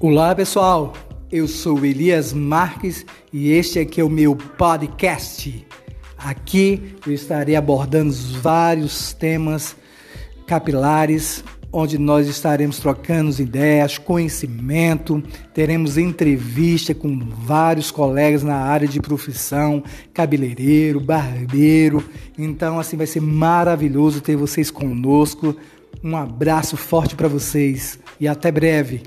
Olá pessoal, eu sou Elias Marques e este aqui é o meu podcast. Aqui eu estarei abordando vários temas capilares, onde nós estaremos trocando ideias, conhecimento, teremos entrevista com vários colegas na área de profissão, cabeleireiro, barbeiro. Então, assim, vai ser maravilhoso ter vocês conosco. Um abraço forte para vocês e até breve.